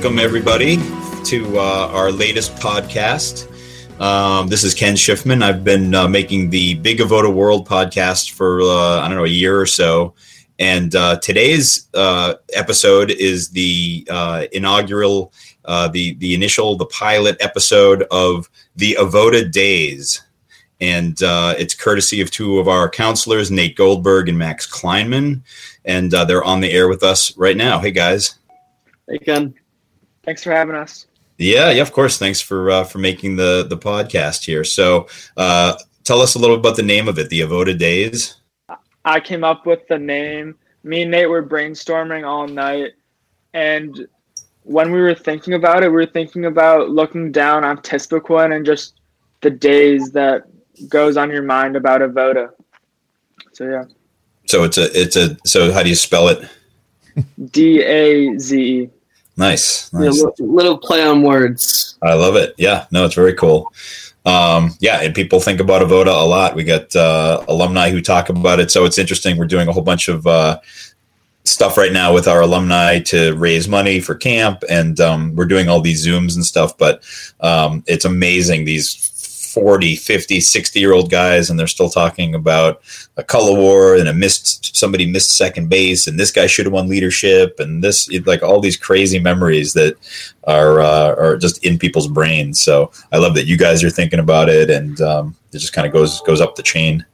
welcome everybody to uh, our latest podcast. Um, this is Ken Schiffman. I've been uh, making the Big Avoda World podcast for, uh, I don't know, a year or so. And uh, today's uh, episode is the uh, inaugural, the, the initial, the pilot episode of the Avoda Days. And it's courtesy of two of our counselors, Nate Goldberg and Max Kleinman. And they're on the air with us right now. Hey, guys. Hey Ken, thanks for having us. Yeah, yeah, of course. Thanks for uh, for making the the podcast here. So, uh, tell us a little about the name of it, the Avoda Days. I came up with the name. Me and Nate were brainstorming all night, and when we were thinking about it, we were thinking about looking down on Tispaquin and just the days that goes on your mind about Avoda. So yeah. So it's a it's a so how do you spell it? D A Z E. Nice. nice. Yeah, little play on words. I love it. Yeah, no, it's very cool. Um, yeah, and people think about Avoda a lot. We got uh, alumni who talk about it, so it's interesting. We're doing a whole bunch of uh, stuff right now with our alumni to raise money for camp, and um, we're doing all these Zooms and stuff. But um, it's amazing these 40, 50, 60 year old guys and they're still talking about a color war and a missed somebody missed second base and this guy should have won leadership and this like all these crazy memories that are uh, are just in people's brains. So I love that you guys are thinking about it and um, it just kind of goes goes up the chain.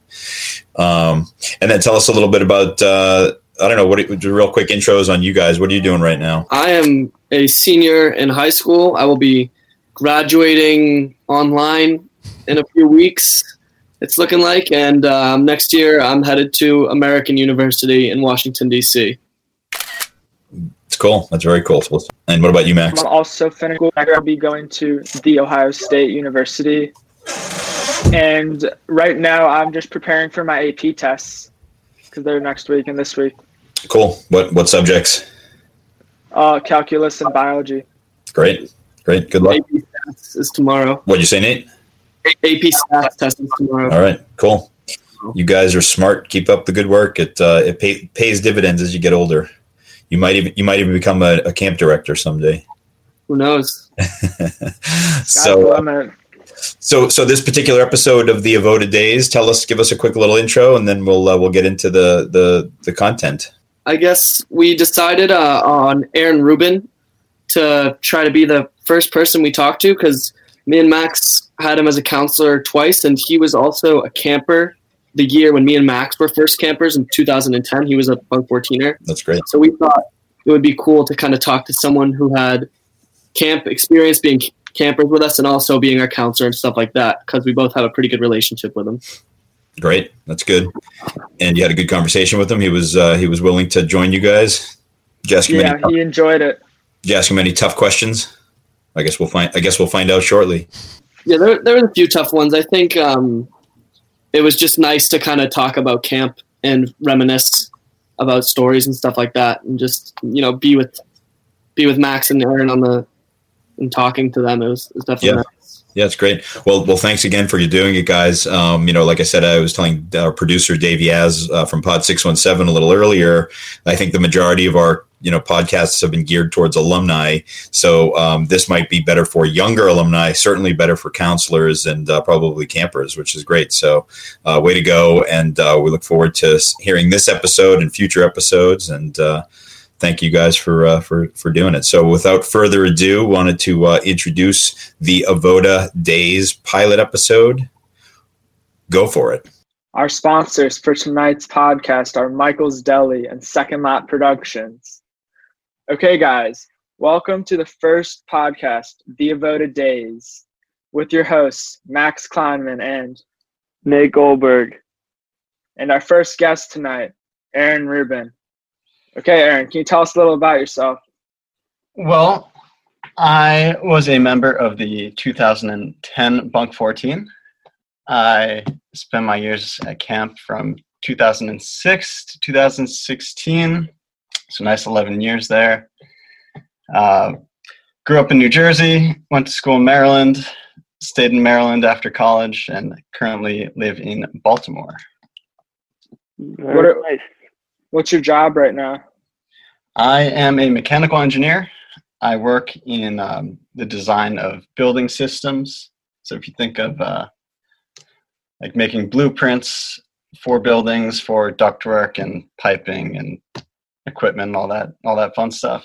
Um, and then tell us a little bit about uh, I don't know what real quick intros on you guys. What are you doing right now? I am a senior in high school. I will be graduating online in a few weeks. It's looking like, and um, next year I'm headed to American University in Washington D.C. It's cool. That's very cool. And what about you, Max? I'm also finishing. I'll be going to the Ohio State University, and right now I'm just preparing for my AP tests because they're next week and this week. Cool. What what subjects? Uh, calculus and biology. Great. Great. Good luck. AP is tomorrow. What'd you say, Nate? AP stats testing tomorrow. All right, cool. You guys are smart. Keep up the good work. It uh, it pay, pays dividends as you get older. You might even you might even become a, a camp director someday. Who knows? so, uh, so so this particular episode of the Avoda Days, tell us, give us a quick little intro, and then we'll uh, we'll get into the the the content. I guess we decided uh, on Aaron Rubin to try to be the first person we talked to because me and Max had him as a counselor twice, and he was also a camper the year when me and Max were first campers in 2010. He was a bunk 14er. That's great. So we thought it would be cool to kind of talk to someone who had camp experience being campers with us and also being our counselor and stuff like that because we both have a pretty good relationship with him. Great, that's good. And you had a good conversation with him. He was uh, he was willing to join you guys. Did yeah, he enjoyed it. Did you ask him any tough questions? I guess we'll find. I guess we'll find out shortly. Yeah, there there were a few tough ones. I think um, it was just nice to kind of talk about camp and reminisce about stories and stuff like that, and just you know be with be with Max and Aaron on the and talking to them. It was, it was definitely. Yeah. Nice. Yeah, it's great. Well, well, thanks again for you doing it, guys. Um, you know, like I said, I was telling our producer Dave Yaz uh, from Pod Six One Seven a little earlier. I think the majority of our you know podcasts have been geared towards alumni so um, this might be better for younger alumni certainly better for counselors and uh, probably campers which is great so uh, way to go and uh, we look forward to hearing this episode and future episodes and uh, thank you guys for uh, for for doing it. So, without further ado, wanted to uh, introduce the Avoda Days pilot episode. Go for it. Our sponsors for tonight's podcast are Michael's Deli and Second Lap Productions. Okay, guys, welcome to the first podcast, The Avoda Days, with your hosts, Max Kleinman and Nate Goldberg. And our first guest tonight, Aaron Rubin. Okay, Aaron, can you tell us a little about yourself? Well, I was a member of the 2010 Bunk 14. I spent my years at camp from 2006 to 2016. So nice 11 years there. Uh, grew up in New Jersey, went to school in Maryland, stayed in Maryland after college, and currently live in Baltimore. What are. What's your job right now? I am a mechanical engineer. I work in um, the design of building systems. So if you think of uh, like making blueprints for buildings for ductwork and piping and equipment and all that all that fun stuff.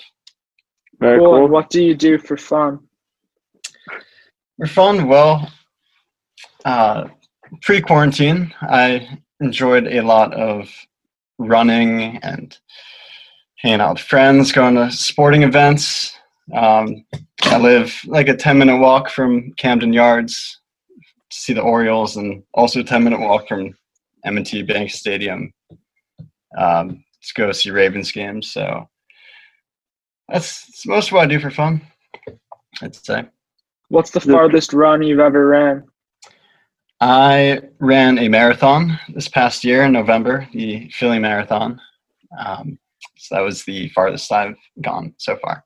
Very cool. cool. What do you do for fun? For fun, well, uh, pre-quarantine, I enjoyed a lot of running and hanging out with friends, going to sporting events. Um, I live like a 10 minute walk from Camden Yards to see the Orioles and also a 10 minute walk from M&T Bank Stadium um, to go see Ravens games. So that's, that's most of what I do for fun, I'd say. What's the farthest run you've ever ran? I ran a marathon this past year in November, the Philly Marathon. Um, so that was the farthest I've gone so far.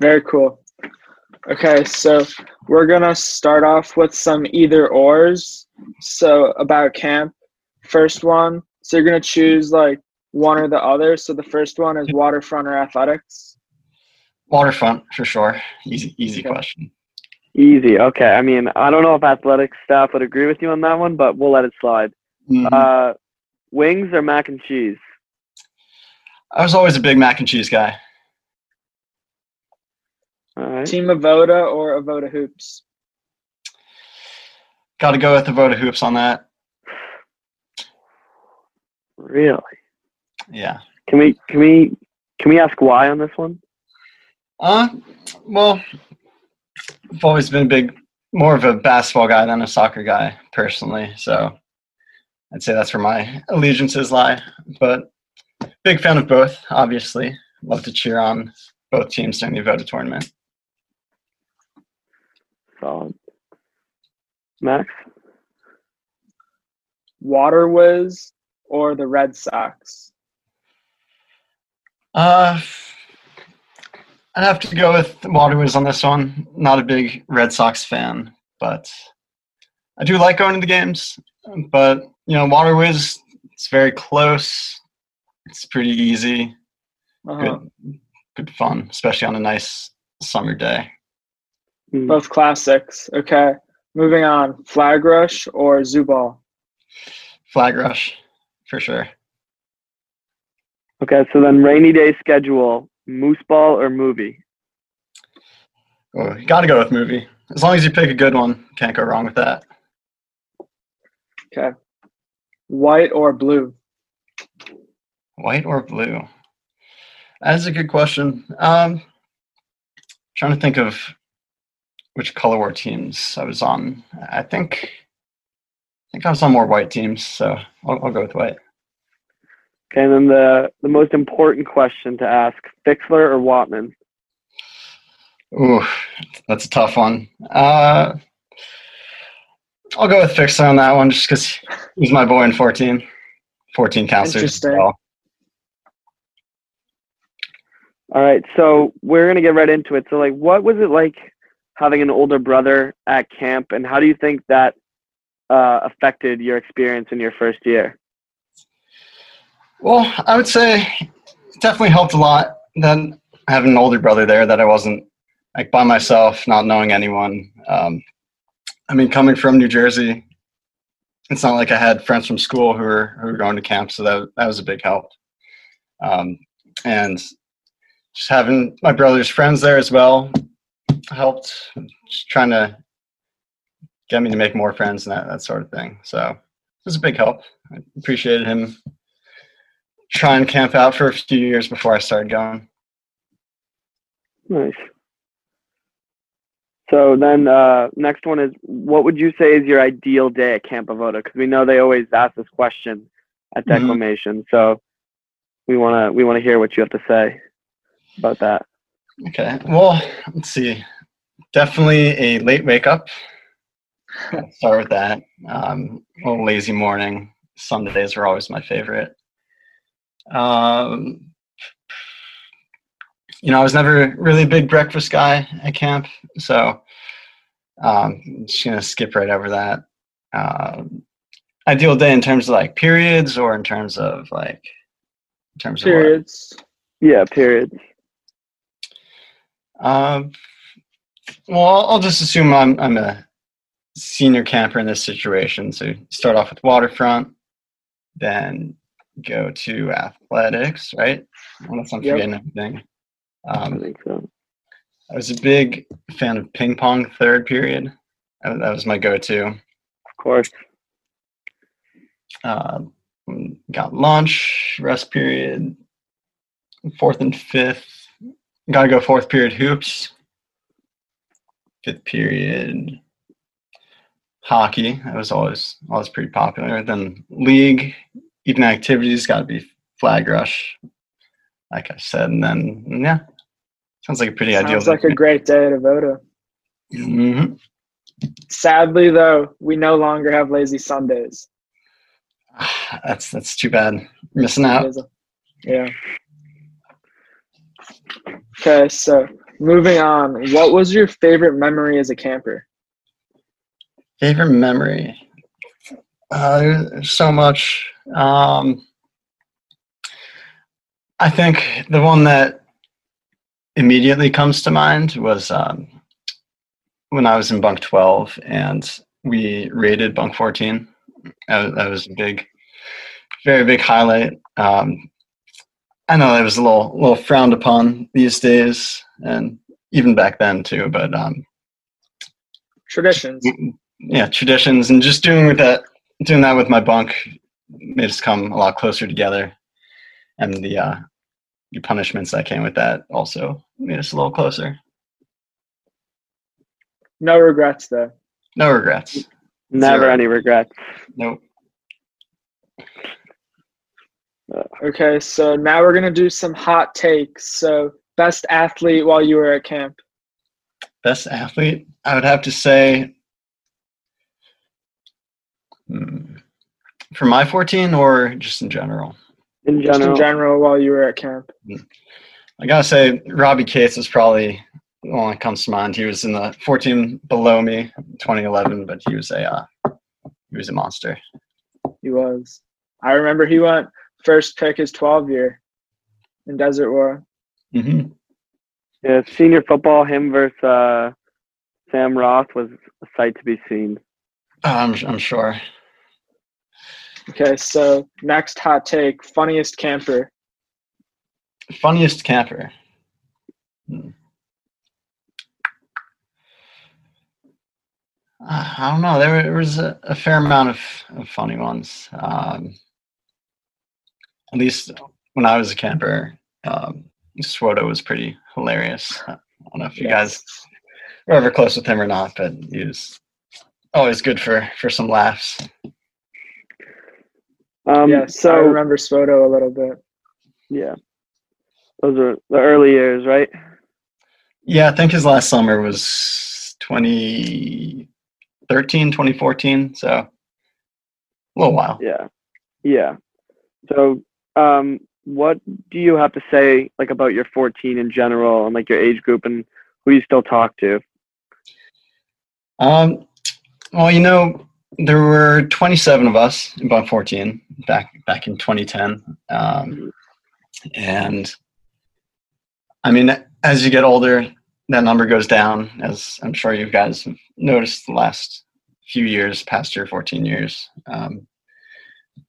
Very cool. Okay, so we're gonna start off with some either ors. So about camp, first one. So you're gonna choose like one or the other. So the first one is waterfront or athletics. Waterfront for sure. Easy, easy okay. question. Easy. Okay. I mean, I don't know if athletic staff would agree with you on that one, but we'll let it slide. Mm-hmm. Uh, wings or mac and cheese? I was always a big mac and cheese guy. All right. Team Avoda or Avoda Hoops? Got to go with the Avoda Hoops on that. Really? Yeah. Can we can we can we ask why on this one? Uh, well, I've always been a big, more of a basketball guy than a soccer guy personally. So I'd say that's where my allegiances lie. But big fan of both, obviously. Love to cheer on both teams during the Avoda tournament. Solid. Max? Water Wizz or the Red Sox? Uh, I'd have to go with Water Wizz on this one. Not a big Red Sox fan, but I do like going to the games. But you know, Water Wizz, it's very close. It's pretty easy. Uh-huh. Good, good fun, especially on a nice summer day. Hmm. Both classics. Okay, moving on. Flag Rush or Zoo Ball? Flag Rush, for sure. Okay, so then rainy day schedule Moose ball or movie? Oh, you got to go with movie. As long as you pick a good one, can't go wrong with that. Okay. White or blue? White or blue? That is a good question. Um, trying to think of which color war teams I was on. I think I think I was on more white teams, so I'll, I'll go with white. Okay, and then the, the most important question to ask Fixler or Watman? Ooh, that's a tough one. Uh, I'll go with Fixler on that one just because he's my boy in 14. 14 counselors. Well. All right, so we're going to get right into it. So, like, what was it like having an older brother at camp, and how do you think that uh, affected your experience in your first year? Well, I would say it definitely helped a lot. Then having an older brother there that I wasn't like by myself, not knowing anyone. Um, I mean, coming from New Jersey, it's not like I had friends from school who were who were going to camp, so that that was a big help. Um, and just having my brother's friends there as well helped. Just trying to get me to make more friends and that that sort of thing. So it was a big help. I appreciated him trying and camp out for a few years before I started going. Nice. So then, uh, next one is, what would you say is your ideal day at Camp Avoda? Because we know they always ask this question at Mhm. declamation. So we wanna we wanna hear what you have to say about that. Okay. Well, let's see. Definitely a late wake up. Let's start with that. Um, a little lazy morning. Sundays are always my favorite. Um, you know, I was never really a big breakfast guy at camp, so um, I'm just gonna skip right over that. Um, ideal day in terms of like periods, or in terms of like in terms of? Periods. Yeah, periods. Um, well, I'll I'll just assume I'm I'm a senior camper in this situation. So start off with waterfront, then go to athletics, right? Unless I'm Yep. forgetting anything. I Um, think so. I was a big fan of ping pong third period. That that was my go-to. Of course. Uh, got lunch, rest period, fourth and fifth. Gotta go fourth period hoops. Fifth period hockey. That was always always pretty popular. Then league, evening activities got to be flag rush, like I said. And then yeah, sounds like a pretty ideal. Sounds like a great day at Avoda. hmm Sadly, though, we no longer have lazy Sundays. That's that's too bad. Missing out. Yeah. Okay, so moving on. What was your favorite memory as a camper? Favorite memory. Uh, so much. Um, I think the one that immediately comes to mind was um, when I was in bunk 12 and we raided bunk 14. That, was- that was a big, very big highlight. Um, I know that was a little, little frowned upon these days, and even back then too. But um, Traditions. yeah, traditions and just doing with that, doing that with my bunk made us come a lot closer together, and the uh, the punishments that came with that also made us a little closer. No regrets, though. No regrets. Never Zero. any regrets. Nope. Okay, so now we're gonna do some hot takes. So, best athlete while you were at camp. Best athlete, I would have to say. Hmm, For my 14 or just in general? In Just general. in general, while you were at camp. I gotta say, Robbie Cates is probably the one that comes to mind. He was in the 14 below me, 2011, but he was a uh, he was a monster. He was. I remember he went first pick his 12 year in Desert War. Mm-hmm. Yeah, senior football, him versus uh, Sam Roth was a sight to be seen. I'm I'm sure. Okay, so next hot take funniest camper. Funniest camper. Hmm. Uh, I don't know. There, there was a, a fair amount of, of funny ones. Um, at least when I was a camper, um, Swoto was pretty hilarious. I don't know if you guys were ever close with him or not, but he was always good for, for some laughs. Um, yes, so I remember Svoto a little bit. yeah, those are the early years, right? Yeah, I think his last summer was 2013, 2014. So a little while. Yeah, yeah. So, um, what do you have to say like about your 14 in general and like your age group and who you still talk to? Um, well, you know, there were 27 of us bunk 14 back back in 2010, um, and I mean, as you get older, that number goes down. As I'm sure you guys have noticed the last few years, past your 14 years. Um,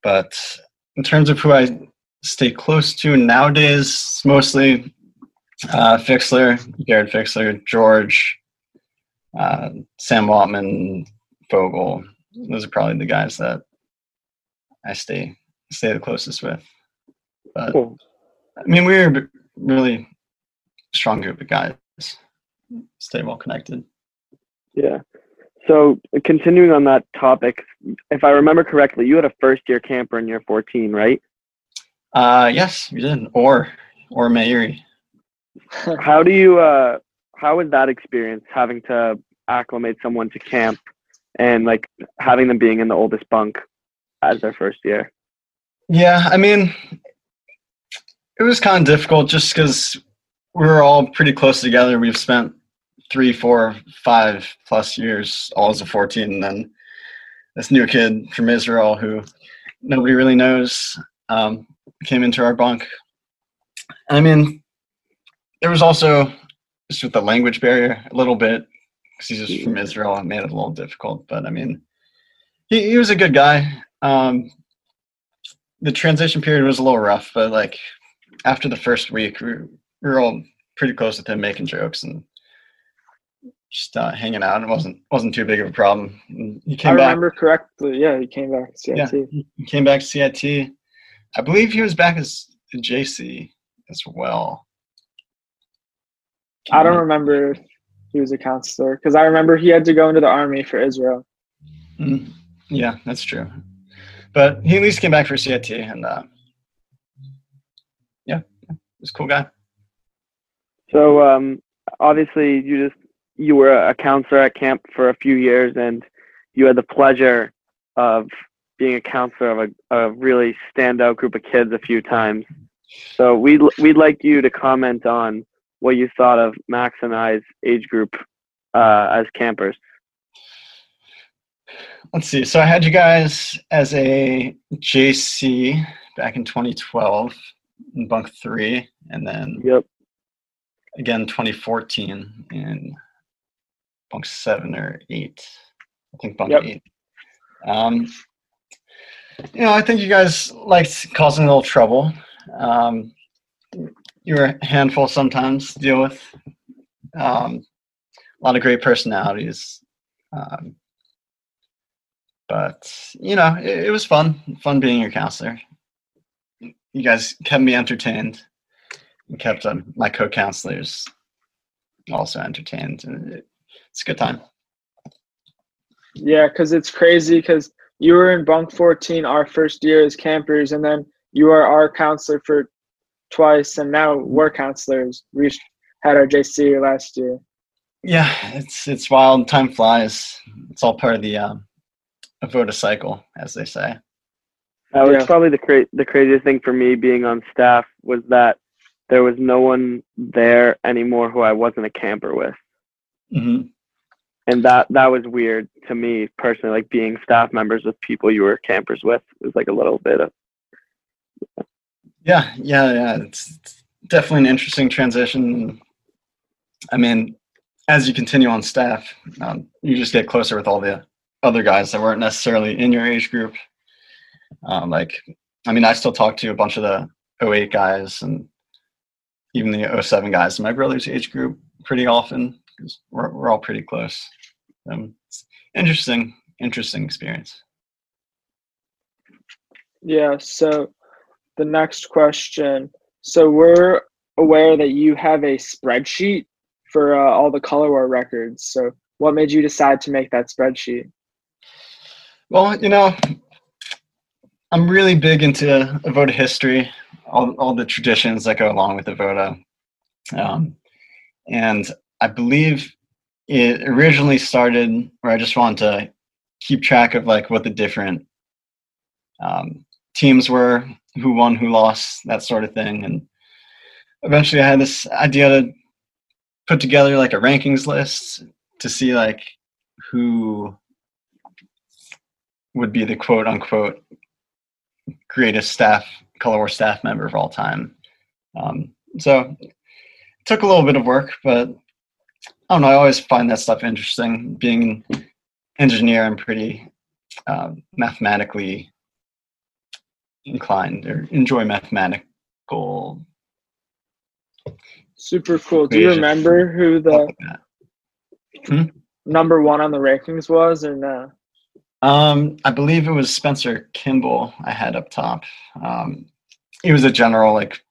but in terms of who I stay close to nowadays, mostly uh, Fixler, Jared Fixler, George, uh, Sam Watman, Fogel. Those are probably the guys that I stay stay the closest with. But Cool. I mean, we're a really strong group of guys. Stay well connected. Yeah. So continuing on that topic, if I remember correctly, you had a first year camper in year 14, right? Uh, yes, we did. Or or Mayuri. How do you uh how was that experience having to acclimate someone to camp and like having them being in the oldest bunk as their first year? Yeah, I mean, it was kind of difficult just because we were all pretty close together. We've spent three, four, five plus years all as a 14, and then this new kid from Israel who nobody really knows um, came into our bunk. I mean, there was also just with the language barrier a little bit because he's just from Israel and made it a little difficult. But I mean, he, he was a good guy. Um, the transition period was a little rough, but like after the first week, we, we were all pretty close with him making jokes and just uh, hanging out. It wasn't wasn't too big of a problem. And he I came back. remember correctly. Yeah, he came back. to Yeah. CIT. He came back to CIT. I believe he was back as JC as well. I don't remember he was a counselor because I remember he had to go into the army for Israel. Mm, yeah, that's true. But he at least came back for CIT, and uh, yeah, he's a cool guy. So um, obviously, you just you were a counselor at camp for a few years, and you had the pleasure of being a counselor of a, a really standout group of kids a few times. So we'd we'd like you to comment on what you thought of Max and I's age group uh, as campers. Let's see. So I had you guys as a JC back in 2012 in bunk three, and then Yep. again 2014 in bunk seven or eight. I think bunk Yep. eight. Um, you know, I think you guys liked causing a little trouble. Um, you were a handful sometimes to deal with. Um, a lot of great personalities. Um, but you know, it, it was fun. Fun being your counselor. You guys kept me entertained and kept um, my co-counselors also entertained. And it, it's a good time. Yeah, because it's crazy because you were in bunk 14 our first year as campers, and then you are our counselor for twice, and now we're counselors. We had our JC last year. Yeah, it's it's wild. Time flies. It's all part of the um, Avoda cycle, as they say. That was Yeah. probably the cra- the craziest thing for me being on staff was that there was no one there anymore who I wasn't a camper with. hmm and that that was weird to me personally like being staff members with people you were campers with was like a little bit of Yeah, yeah, yeah. It's, it's definitely an interesting transition. I mean, as you continue on staff, um, you just get closer with all the other guys that weren't necessarily in your age group. Um, like, I mean, I still talk to a bunch of the 08 guys and even the 07 guys in my brother's age group pretty often because we're, we're all pretty close. Um, interesting, interesting experience. Yeah, so the next question. So we're aware that you have a spreadsheet for uh, all the color war records. So what made you decide to make that spreadsheet? Well, you know, I'm really big into Avoda history, all, all the traditions that go along with Avoda. Um, and I believe it originally started where I just wanted to keep track of like what the different um, teams were, who won, who lost, that sort of thing. And eventually I had this idea to put together like a rankings list to see like who would be the quote unquote greatest staff color war staff member of all time. Um, so it took a little bit of work, but I don't know. I always find that stuff interesting. Being an engineer, I'm pretty um, mathematically inclined or enjoy mathematical. Super cool. Do you remember who the that. number one on the rankings was, or no? Um, I believe it was Spencer Kimball I had up top. Um, he was a general like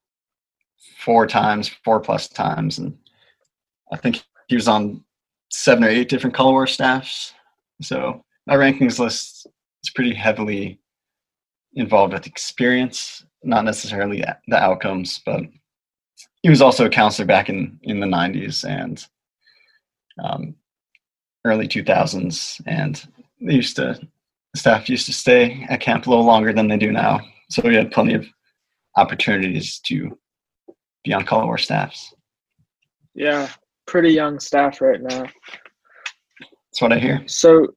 four times, four plus times, and I think he was on seven or eight different color war staffs. So my rankings list is pretty heavily involved with experience, not necessarily the outcomes, but he was also a counselor back in in the 90s and um, early 2000s and they used to staff used to stay at camp a little longer than they do now. So we had plenty of opportunities to be on color war staffs. Yeah, pretty young staff right now. that's what i hear. So,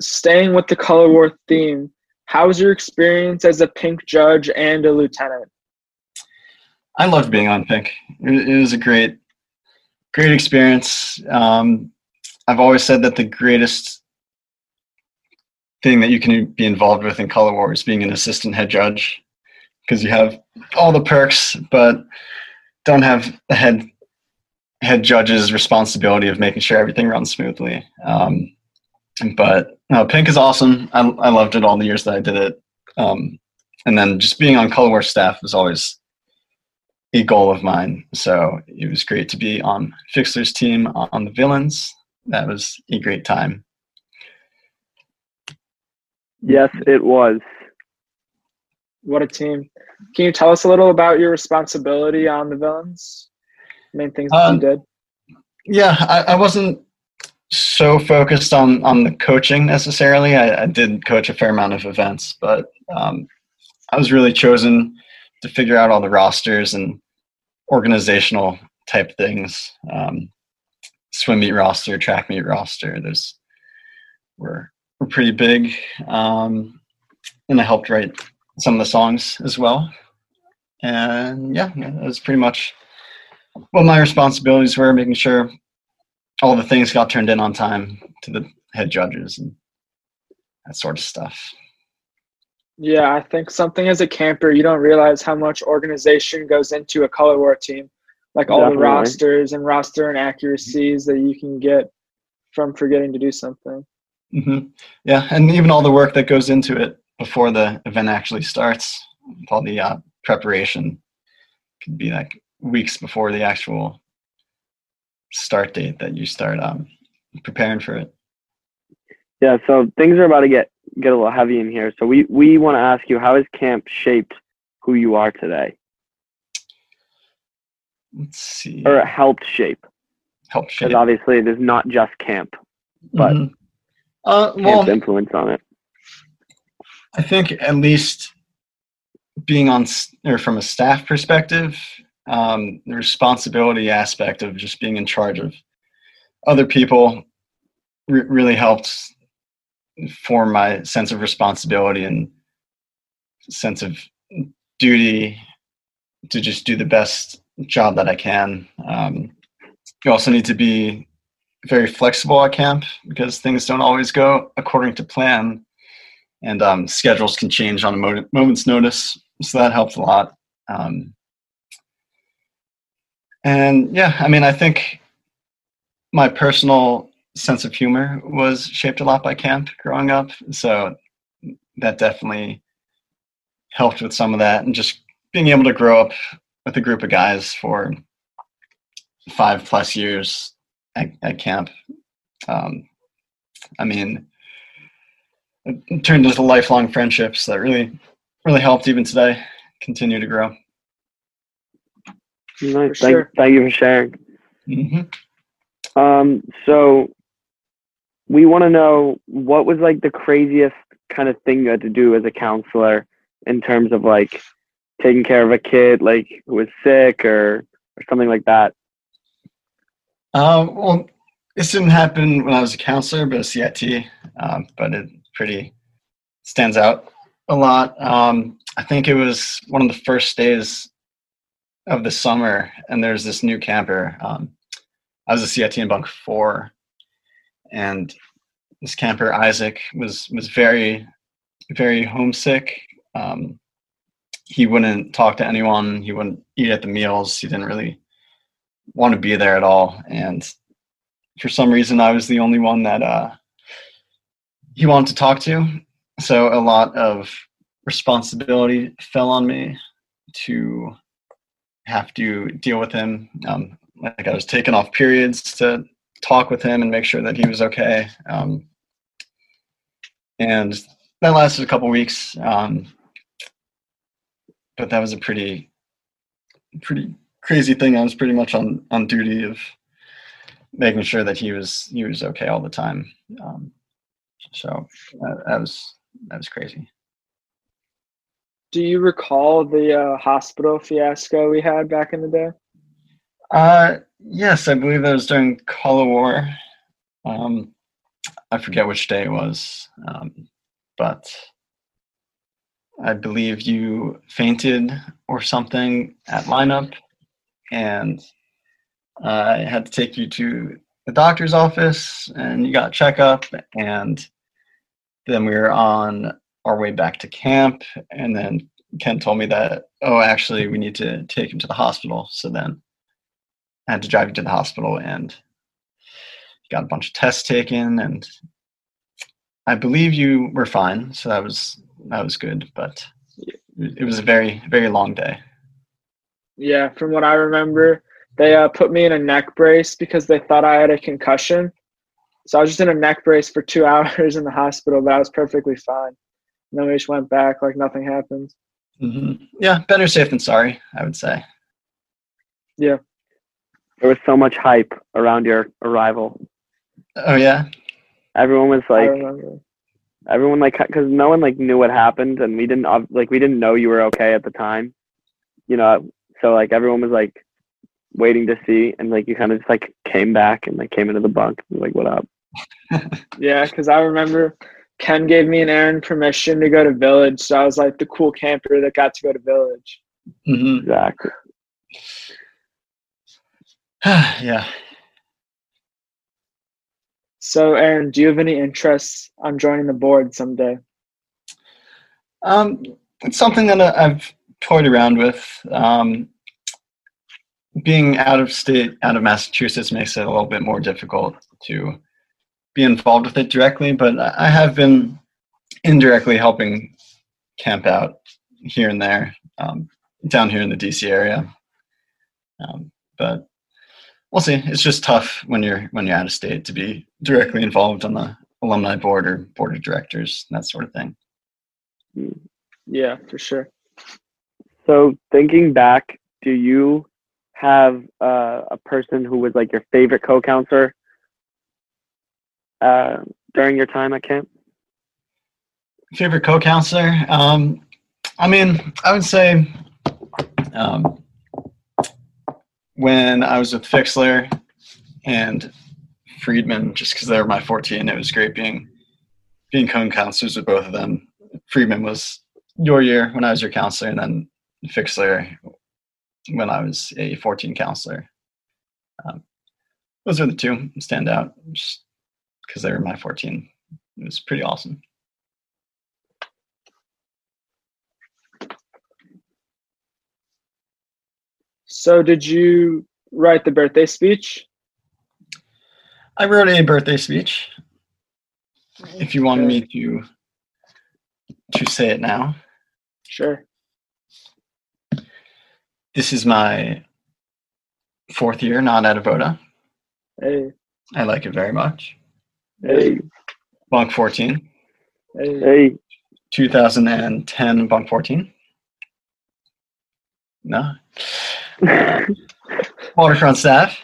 staying with the color war theme, how was your experience as a pink judge and a lieutenant? i loved being on pink. It, was a great great experience. Um, i've always said that the greatest thing that you can be involved with in color war is being an assistant head judge because you have all the perks but don't have the head head judge's responsibility of making sure everything runs smoothly. Um, but no, pink is awesome I, I loved it all the years that i did it um, and then just being on color war staff was always a goal of mine so it was great to be on fixler's team on the villains that was a great time Yes, it was. What a team! Can you tell us a little about your responsibility on the villains? Main things that Um, you did. yeah I, I wasn't so focused on on the coaching necessarily. I, I did coach a fair amount of events but um, i was really chosen to figure out all the rosters and organizational type things. Um, swim meet roster track meet roster there's were, were pretty big. Um, and i helped write some of the songs as well. And yeah that was pretty much what my responsibilities were making sure all the things got turned in on time to the head judges and that sort of stuff. Yeah, I think something as a camper, you don't realize how much organization goes into a color war team, like all the rosters and roster inaccuracies that you can get from forgetting to do something. hmm Yeah, and even all the work that goes into it before the event actually starts, with all the uh, preparation, could be like weeks before the actual start date that you start um, preparing for it. Yeah, so things are about to get get a little heavy in here. So we we want to ask you, how has camp shaped who you are today, Let's see. or it helped shape? Help shape. Because obviously, there's not just camp, but Mhm. Uh, well, camp's influence on it. I think at least being on or from a staff perspective, um, the responsibility aspect of just being in charge of other people re- really helped form my sense of responsibility and sense of duty to just do the best job that I can. Um, you also need to be very flexible at camp because things don't always go according to plan and um, schedules can change on a mo- moment's notice. So that helped a lot. Um, and yeah, I mean, I think my personal sense of humor was shaped a lot by camp growing up. So that definitely helped with some of that. And just being able to grow up with a group of guys for five plus years at, at camp. Um, I mean, it turned into lifelong friendships that really really helped even today continue to grow Nice. Thank, sure. thank you for sharing. mm-hmm. Um, so we want to know what was like the craziest kind of thing you had to do as a counselor in terms of like taking care of a kid like who was sick or or something like that. um, well this didn't happen when i was a counselor but a cit um, but it pretty stands out a lot um, i think it was one of the first days of the summer and there's this new camper um, i was a cit in bunk four and this camper isaac was was very very homesick um, he wouldn't talk to anyone. He wouldn't eat at the meals. He didn't really want to be there at all. And for some reason, I was the only one that uh, he wanted to talk to. So a lot of responsibility fell on me to have to deal with him. Um, like I was taking off periods to talk with him and make sure that he was okay. Um, and that lasted a couple weeks. Um, but that was a pretty, pretty crazy thing. I was pretty much on on duty of making sure that he was he was okay all the time. Um, so that, that was that was crazy. Do you recall the uh, hospital fiasco we had back in the day? Uh, yes, I believe that was during Color War. Um, I forget which day it was, um, but I believe you fainted or something at lineup, and I had to take you to the doctor's office, and you got checkup, and then we were on our way back to camp, and then Ken told me that, oh, actually, we need to take him to the hospital. So then I had to drive him to the hospital and got a bunch of tests taken, and I believe you were fine. So that was that was good, but it was a very very long day. Yeah, from what I remember, they uh, put me in a neck brace because they thought I had a concussion. So I was just in a neck brace for two hours in the hospital, but I was perfectly fine. And then we just went back like nothing happened. Mm-hmm. Yeah, better safe than sorry, I would say. Yeah. There was so much hype around your arrival. Oh yeah. Everyone was like, everyone like, because no one like knew what happened, and we didn't like we didn't know you were okay at the time. You know, so like everyone was like waiting to see, and like you kind of just like came back and like came into the bunk, and, like what up? Yeah, because I remember Ken gave me and Aaron permission to go to Village, so I was like the cool camper that got to go to Village. hmm Exactly. yeah. So, Aaron, do you have any interests on joining the board someday? Um, it's something that I- I've toyed around with. Um, being out of state, out of Massachusetts, makes it a little bit more difficult to be involved with it directly. But I have been indirectly helping camp out here and there, um, down here in the DC area. Um, but we'll see. It's just tough when you're when you're out of state to be directly involved on the alumni board or board of directors, that sort of thing. Yeah, for sure. So thinking back, do you have uh, a person who was like your favorite co-counselor uh, during your time at camp? favorite co-counselor? Um i mean i would say um when i was with fixler and friedman just because they were my 14 it was great being being co-counselors with both of them. Friedman was your year when i was your counselor and then fixler when i was a 14 counselor. Um, those are the two stand out. Just because they were my 14 it was pretty awesome So, did you write the birthday speech? I wrote a birthday speech. If you wanted me to to say it now, Sure. this is my fourth year not at Avoda. Hey, I like it very much. Hey, Bunk 14, hey. Hey, 2010 Bunk 14. No. Waterfront staff,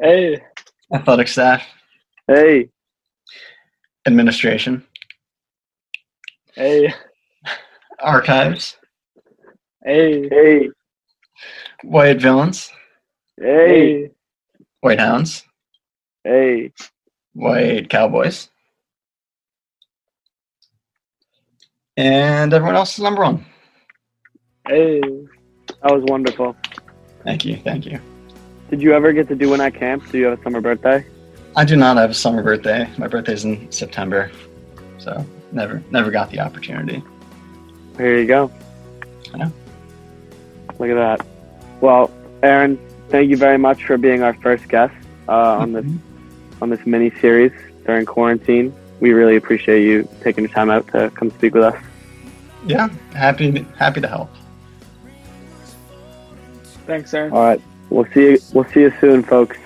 Hey, athletic staff, hey, administration, hey, archives, hey, hey, white villains, hey, hey, white hounds, hey. White cowboys, and everyone else is number one. hey. That was wonderful. Thank you, thank you. Did you ever get to do one at camp? Do you have a summer birthday? I do not have a summer birthday. My birthday's in September, so never never got the opportunity. Here you go. Yeah. Look at that. Well, Aaron, thank you very much for being our first guest uh, on this on this mini series during quarantine. We really appreciate you taking the time out to come speak with us. Yeah, happy happy to help. Thanks, Aaron. All right, we'll see you. We'll see you soon, folks.